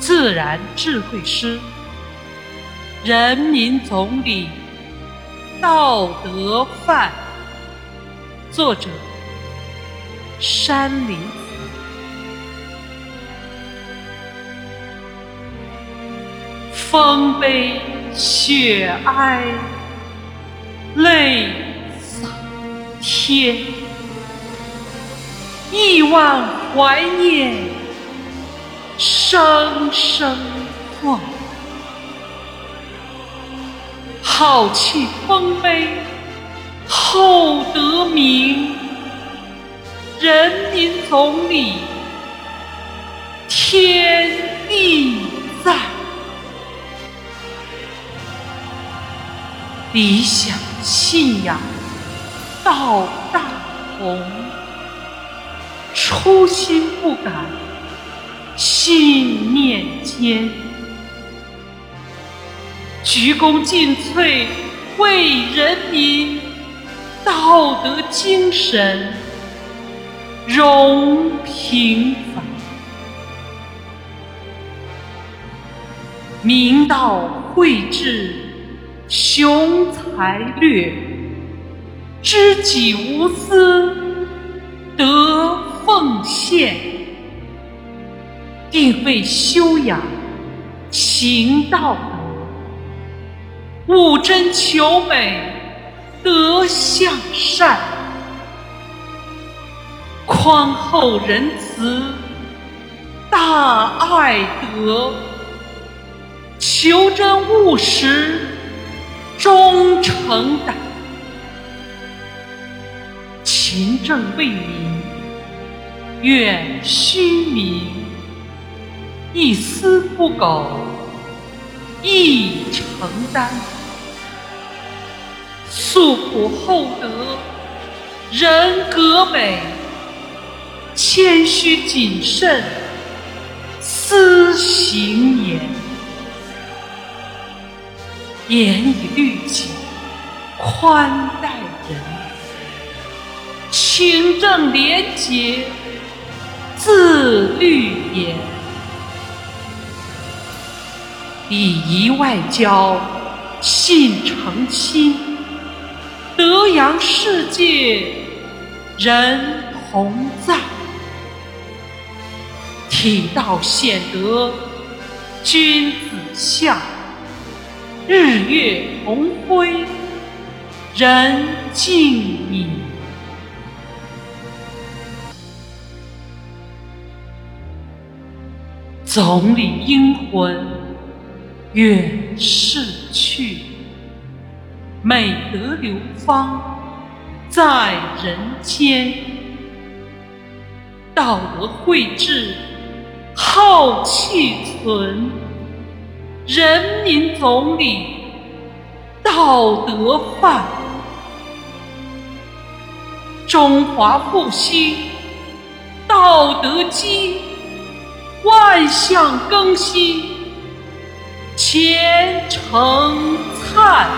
自然智慧师，人民总理，道德范。作者：山林子。风悲雪哀，泪洒天，亿万怀念。声声唤，浩气丰碑厚德名，人民总理天地在，理想信仰道大同，初心不改。信念坚，鞠躬尽瘁为人民，道德精神荣平凡。明道慧智雄才略，知己无私得奉献。定位修养行道德，务真求美德向善，宽厚仁慈大爱德，求真务实忠诚胆，勤政为民远虚名。一丝不苟，亦承担；素朴厚德，人格美；谦虚谨慎，思行严；严以律己，宽待人；清正廉洁，自律严。礼仪外交，信诚心，德扬世界，人同在；体道显德，君子相，日月同辉，人敬矣。总理英魂。远逝去，美德流芳在人间，道德慧智浩气存，人民总理道德范，中华复兴道德基，万象更新。前程灿。